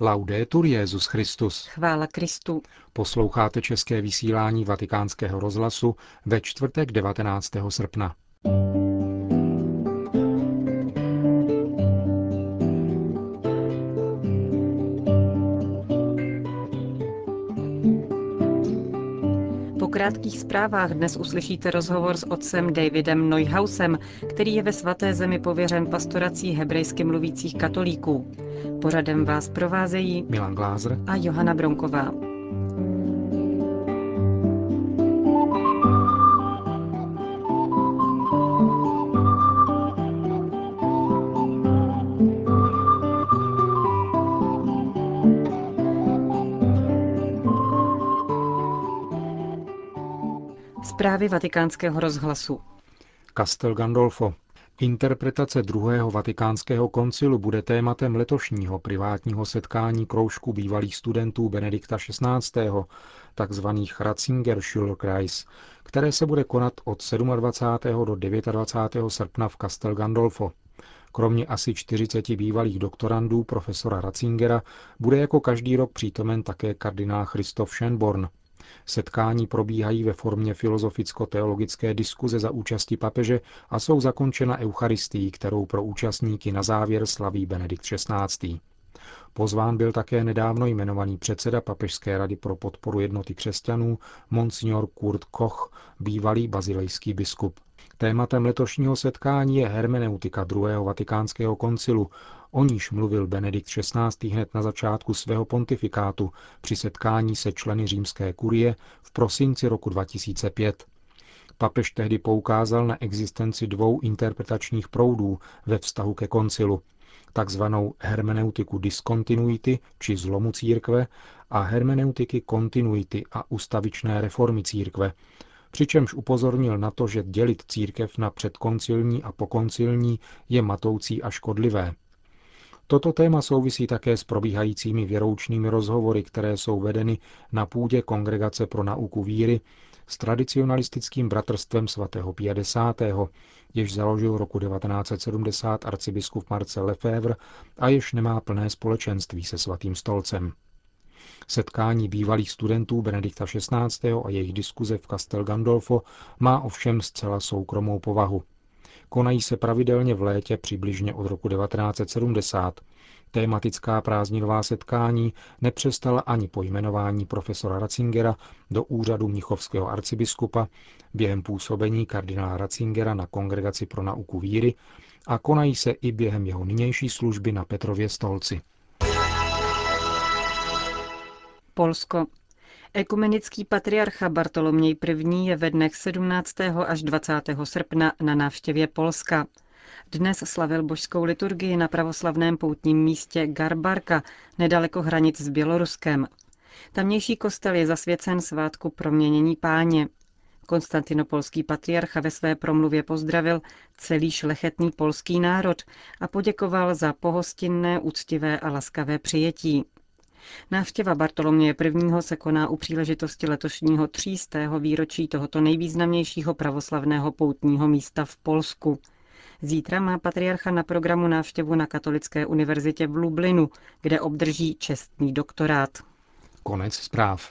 Laudetur Jezus Christus. Chvála Kristu. Posloucháte české vysílání Vatikánského rozhlasu ve čtvrtek 19. srpna. Krátkých zprávách dnes uslyšíte rozhovor s otcem Davidem Neuhausem, který je ve svaté zemi pověřen pastorací hebrejsky mluvících katolíků. Pořadem vás provázejí Milan Glázer a Johana Bronková. Zprávy vatikánského rozhlasu. Castel Gandolfo. Interpretace druhého vatikánského koncilu bude tématem letošního privátního setkání kroužku bývalých studentů Benedikta XVI., takzvaných Ratzinger Schulkreis, které se bude konat od 27. do 29. srpna v Castel Gandolfo. Kromě asi 40 bývalých doktorandů profesora Ratzingera bude jako každý rok přítomen také kardinál Christoph Schönborn, Setkání probíhají ve formě filozoficko-teologické diskuze za účasti papeže a jsou zakončena eucharistií, kterou pro účastníky na závěr slaví Benedikt XVI. Pozván byl také nedávno jmenovaný předseda Papežské rady pro podporu jednoty křesťanů, monsignor Kurt Koch, bývalý bazilejský biskup. Tématem letošního setkání je hermeneutika druhého vatikánského koncilu, o níž mluvil Benedikt XVI. hned na začátku svého pontifikátu při setkání se členy římské kurie v prosinci roku 2005. Papež tehdy poukázal na existenci dvou interpretačních proudů ve vztahu ke koncilu, takzvanou hermeneutiku diskontinuity či zlomu církve a hermeneutiky kontinuity a ustavičné reformy církve, přičemž upozornil na to, že dělit církev na předkoncilní a pokoncilní je matoucí a škodlivé. Toto téma souvisí také s probíhajícími věroučnými rozhovory, které jsou vedeny na půdě Kongregace pro nauku víry s tradicionalistickým bratrstvem svatého Pia X., jež založil roku 1970 arcibiskup Marcel Lefebvre a jež nemá plné společenství se svatým stolcem. Setkání bývalých studentů Benedikta XVI. a jejich diskuze v Castel Gandolfo má ovšem zcela soukromou povahu. Konají se pravidelně v létě přibližně od roku 1970. Tématická prázdninová setkání nepřestala ani po jmenování profesora Ratzingera do úřadu mnichovského arcibiskupa během působení kardinála Ratzingera na Kongregaci pro nauku víry a konají se i během jeho nynější služby na Petrově stolci. Polsko. Ekumenický patriarcha Bartoloměj I. je ve dnech 17. až 20. srpna na návštěvě Polska. Dnes slavil božskou liturgii na pravoslavném poutním místě Garbarka, nedaleko hranic s Běloruskem. Tamnější kostel je zasvěcen svátku proměnění páně. Konstantinopolský patriarcha ve své promluvě pozdravil celý šlechetný polský národ a poděkoval za pohostinné, úctivé a laskavé přijetí. Návštěva Bartoloměje I. se koná u příležitosti letošního třístého výročí tohoto nejvýznamnějšího pravoslavného poutního místa v Polsku. Zítra má patriarcha na programu návštěvu na Katolické univerzitě v Lublinu, kde obdrží čestný doktorát. Konec zpráv.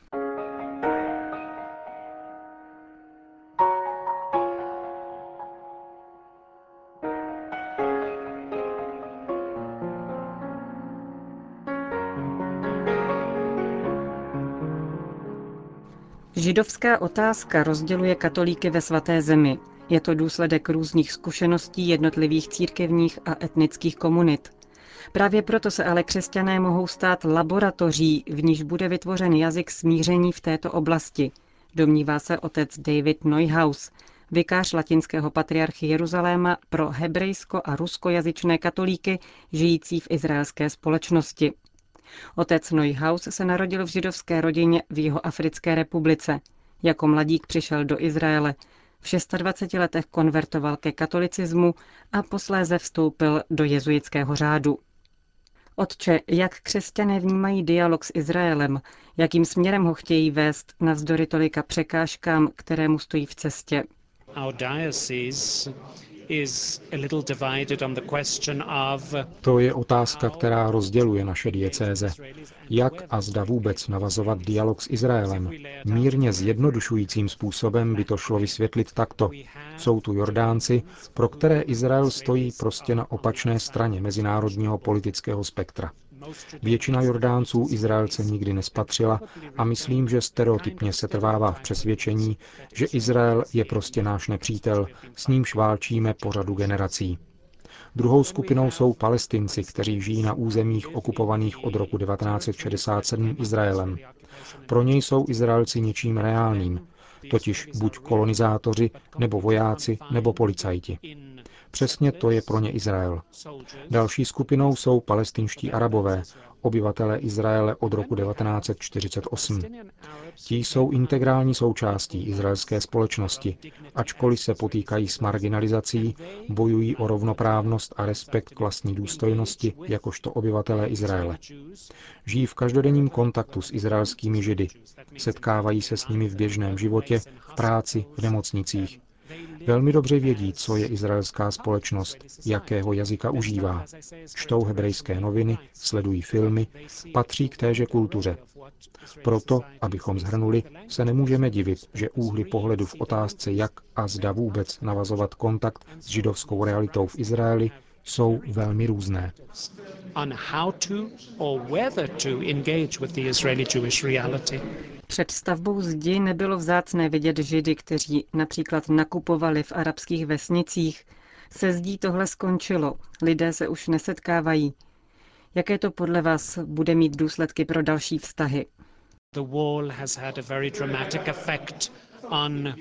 Židovská otázka rozděluje katolíky ve svaté zemi. Je to důsledek různých zkušeností jednotlivých církevních a etnických komunit. Právě proto se ale křesťané mohou stát laboratoří, v níž bude vytvořen jazyk smíření v této oblasti, domnívá se otec David Neuhaus, vikář latinského patriarchy Jeruzaléma pro hebrejsko- a ruskojazyčné katolíky žijící v izraelské společnosti. Otec Neuhaus se narodil v židovské rodině v jeho Africké republice. Jako mladík přišel do Izraele. V 26 letech konvertoval ke katolicismu a posléze vstoupil do jezuitského řádu. Otče, jak křesťané vnímají dialog s Izraelem, jakým směrem ho chtějí vést navzdory tolika překážkám, které mu stojí v cestě? To je otázka, která rozděluje naše diecéze. Jak a zda vůbec navazovat dialog s Izraelem? Mírně zjednodušujícím způsobem by to šlo vysvětlit takto. Jsou tu Jordánci, pro které Izrael stojí prostě na opačné straně mezinárodního politického spektra. Většina Jordánců Izraelce nikdy nespatřila a myslím, že stereotypně se trvává v přesvědčení, že Izrael je prostě náš nepřítel, s nímž válčíme po řadu generací. Druhou skupinou jsou palestinci, kteří žijí na územích okupovaných od roku 1967 Izraelem. Pro něj jsou Izraelci něčím reálným, totiž buď kolonizátoři, nebo vojáci, nebo policajti. Přesně to je pro ně Izrael. Další skupinou jsou palestinští arabové, obyvatelé Izraele od roku 1948. Ti jsou integrální součástí izraelské společnosti, ačkoliv se potýkají s marginalizací, bojují o rovnoprávnost a respekt k vlastní důstojnosti jakožto obyvatelé Izraele. Žijí v každodenním kontaktu s izraelskými židy, setkávají se s nimi v běžném životě, v práci, v nemocnicích, Velmi dobře vědí, co je izraelská společnost, jakého jazyka užívá. Čtou hebrejské noviny, sledují filmy, patří k téže kultuře. Proto, abychom zhrnuli, se nemůžeme divit, že úhly pohledu v otázce, jak a zda vůbec navazovat kontakt s židovskou realitou v Izraeli, jsou velmi různé. Před stavbou zdi nebylo vzácné vidět židy, kteří například nakupovali v arabských vesnicích. Se zdí tohle skončilo, lidé se už nesetkávají. Jaké to podle vás bude mít důsledky pro další vztahy? The wall has had a very dramatic effect on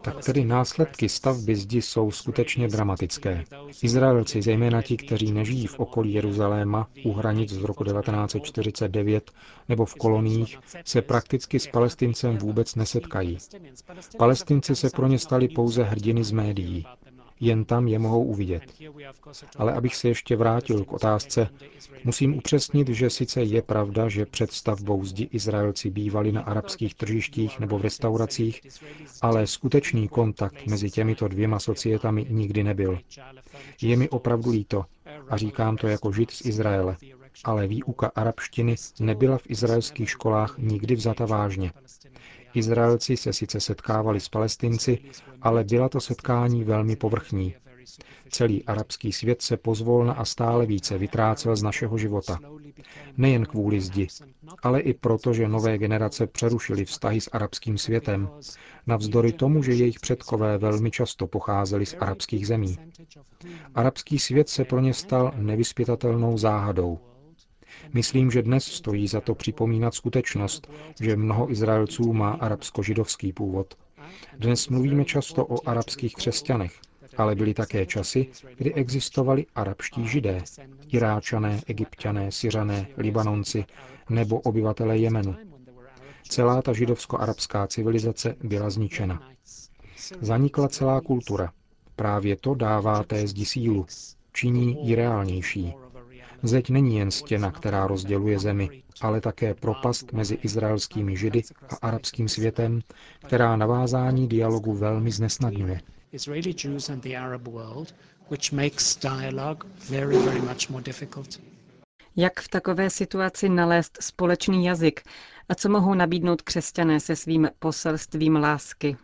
tak tedy následky stavby zdi jsou skutečně dramatické. Izraelci, zejména ti, kteří nežijí v okolí Jeruzaléma, u hranic z roku 1949 nebo v koloniích, se prakticky s palestincem vůbec nesetkají. Palestinci se pro ně stali pouze hrdiny z médií jen tam je mohou uvidět. Ale abych se ještě vrátil k otázce, musím upřesnit, že sice je pravda, že před stavbou zdi Izraelci bývali na arabských tržištích nebo v restauracích, ale skutečný kontakt mezi těmito dvěma societami nikdy nebyl. Je mi opravdu líto a říkám to jako žid z Izraele, ale výuka arabštiny nebyla v izraelských školách nikdy vzata vážně. Izraelci se sice setkávali s Palestinci, ale byla to setkání velmi povrchní. Celý arabský svět se pozvolna a stále více vytrácel z našeho života. Nejen kvůli zdi, ale i proto, že nové generace přerušily vztahy s arabským světem, navzdory tomu, že jejich předkové velmi často pocházeli z arabských zemí. Arabský svět se pro ně stal nevyspětatelnou záhadou, Myslím, že dnes stojí za to připomínat skutečnost, že mnoho Izraelců má arabsko-židovský původ. Dnes mluvíme často o arabských křesťanech, ale byly také časy, kdy existovali arabští židé, Iráčané, Egyptiané, Syřané, Libanonci nebo obyvatelé Jemenu. Celá ta židovsko-arabská civilizace byla zničena. Zanikla celá kultura. Právě to dává té zdi sílu, činí ji reálnější. Zeď není jen stěna, která rozděluje zemi, ale také propast mezi izraelskými židy a arabským světem, která navázání dialogu velmi znesnadňuje. Jak v takové situaci nalézt společný jazyk a co mohou nabídnout křesťané se svým poselstvím lásky?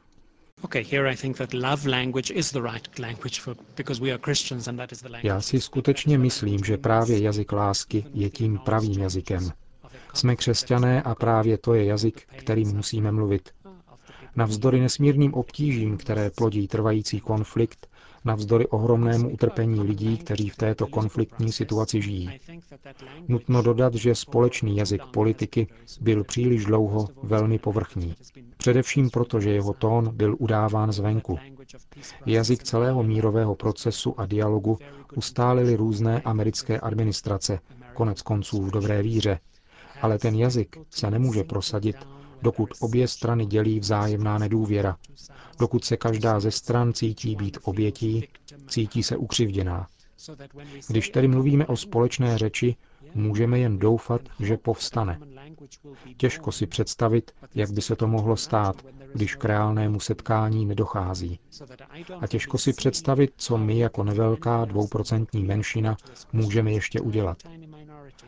Já si skutečně myslím, že právě jazyk lásky je tím pravým jazykem. Jsme křesťané a právě to je jazyk, kterým musíme mluvit. Navzdory nesmírným obtížím, které plodí trvající konflikt, navzdory ohromnému utrpení lidí, kteří v této konfliktní situaci žijí. Nutno dodat, že společný jazyk politiky byl příliš dlouho velmi povrchní. Především proto, že jeho tón byl udáván zvenku. Jazyk celého mírového procesu a dialogu ustálili různé americké administrace, konec konců v dobré víře. Ale ten jazyk se nemůže prosadit, dokud obě strany dělí vzájemná nedůvěra, dokud se každá ze stran cítí být obětí, cítí se ukřivděná. Když tedy mluvíme o společné řeči, Můžeme jen doufat, že povstane. Těžko si představit, jak by se to mohlo stát, když k reálnému setkání nedochází. A těžko si představit, co my jako nevelká dvouprocentní menšina můžeme ještě udělat.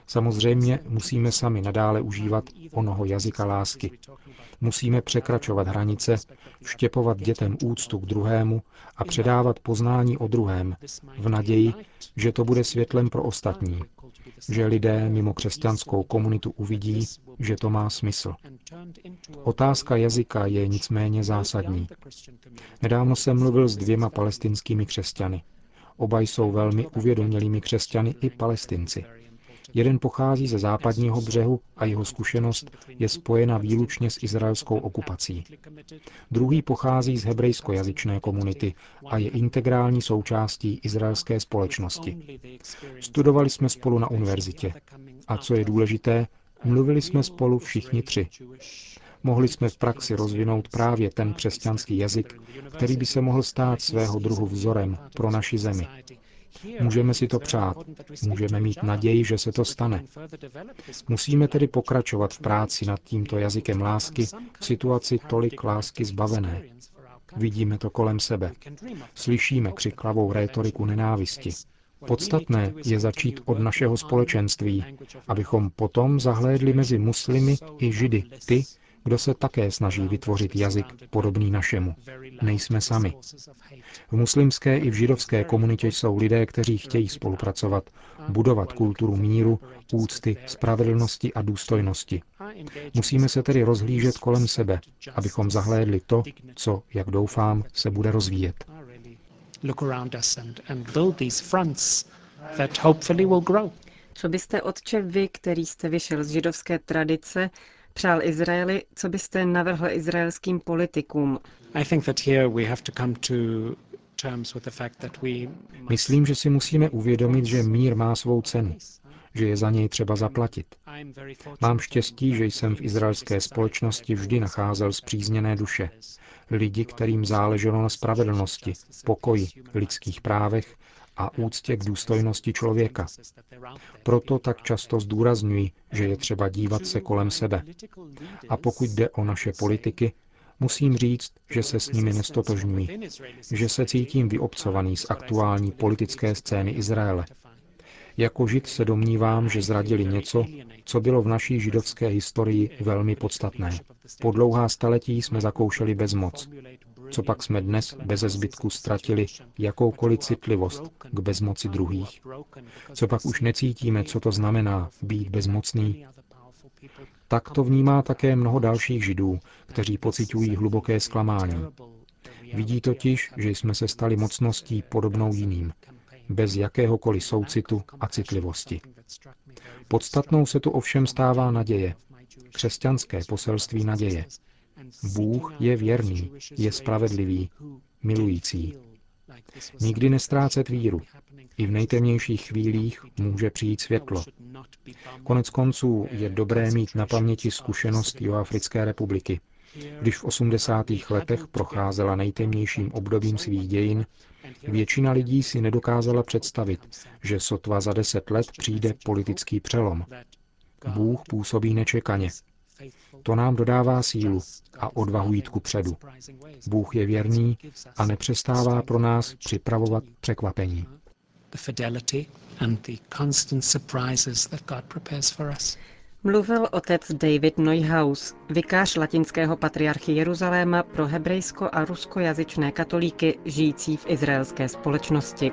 Samozřejmě musíme sami nadále užívat onoho jazyka lásky. Musíme překračovat hranice, vštěpovat dětem úctu k druhému a předávat poznání o druhém v naději, že to bude světlem pro ostatní, že lidé mimo křesťanskou komunitu uvidí, že to má smysl. Otázka jazyka je nicméně zásadní. Nedávno jsem mluvil s dvěma palestinskými křesťany. Oba jsou velmi uvědomělými křesťany i palestinci. Jeden pochází ze západního břehu a jeho zkušenost je spojena výlučně s izraelskou okupací. Druhý pochází z hebrejskojazyčné komunity a je integrální součástí izraelské společnosti. Studovali jsme spolu na univerzitě. A co je důležité, mluvili jsme spolu všichni tři. Mohli jsme v praxi rozvinout právě ten křesťanský jazyk, který by se mohl stát svého druhu vzorem pro naši zemi. Můžeme si to přát, můžeme mít naději, že se to stane. Musíme tedy pokračovat v práci nad tímto jazykem lásky v situaci tolik lásky zbavené. Vidíme to kolem sebe. Slyšíme křiklavou rétoriku nenávisti. Podstatné je začít od našeho společenství, abychom potom zahlédli mezi muslimy i židy, ty, kdo se také snaží vytvořit jazyk podobný našemu. Nejsme sami. V muslimské i v židovské komunitě jsou lidé, kteří chtějí spolupracovat, budovat kulturu míru, úcty, spravedlnosti a důstojnosti. Musíme se tedy rozhlížet kolem sebe, abychom zahlédli to, co, jak doufám, se bude rozvíjet. Co byste, otče, vy, který jste vyšel z židovské tradice, přál Izraeli, co byste navrhl izraelským politikům? Myslím, že si musíme uvědomit, že mír má svou cenu, že je za něj třeba zaplatit. Mám štěstí, že jsem v izraelské společnosti vždy nacházel zpřízněné duše. Lidi, kterým záleželo na spravedlnosti, pokoji, lidských právech a úctě k důstojnosti člověka. Proto tak často zdůrazňuji, že je třeba dívat se kolem sebe. A pokud jde o naše politiky, musím říct, že se s nimi nestotožňuji, že se cítím vyobcovaný z aktuální politické scény Izraele. Jako žid se domnívám, že zradili něco, co bylo v naší židovské historii velmi podstatné. Po dlouhá staletí jsme zakoušeli bezmoc. Co pak jsme dnes bez zbytku ztratili jakoukoliv citlivost k bezmoci druhých? Co pak už necítíme, co to znamená být bezmocný? Tak to vnímá také mnoho dalších židů, kteří pocitují hluboké zklamání. Vidí totiž, že jsme se stali mocností podobnou jiným, bez jakéhokoliv soucitu a citlivosti. Podstatnou se tu ovšem stává naděje, křesťanské poselství naděje. Bůh je věrný, je spravedlivý, milující. Nikdy nestrácet víru. I v nejtemnějších chvílích může přijít světlo. Konec konců je dobré mít na paměti zkušenost Joafrické republiky. Když v 80. letech procházela nejtemnějším obdobím svých dějin, většina lidí si nedokázala představit, že sotva za deset let přijde politický přelom. Bůh působí nečekaně. To nám dodává sílu a odvahu jít ku předu. Bůh je věrný a nepřestává pro nás připravovat překvapení. Mluvil otec David Neuhaus, vikář latinského patriarchy Jeruzaléma pro hebrejsko- a ruskojazyčné katolíky žijící v izraelské společnosti.